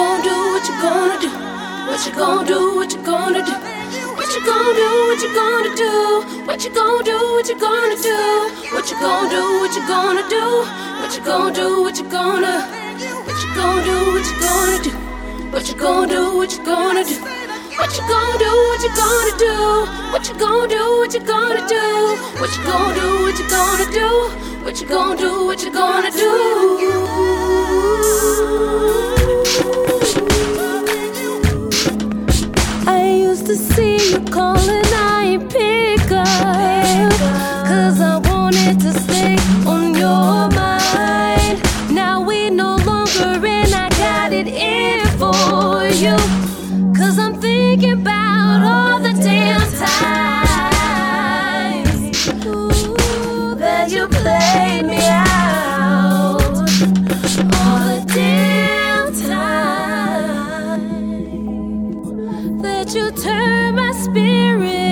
gonna do? What you gonna do? What you gonna do? What you gonna do? What you gonna do? What you gonna do? What you gonna do? What you gonna do? What you gonna do? What you gonna do? What you gonna do? What you gonna? What you gonna do? What you gonna do? What you gonna do? What you gonna do? What you gonna do? What you gonna do? What you gonna do? What you gonna do? What you gonna do? What you gonna do? What you gonna do? What you gonna do? To see you calling, I ain't pick up. Cause I wanted to stay on your mind. Now we no longer in, I got it in for you. Cause I'm thinking about all the damn times ooh, that you played me out. That you turn my spirit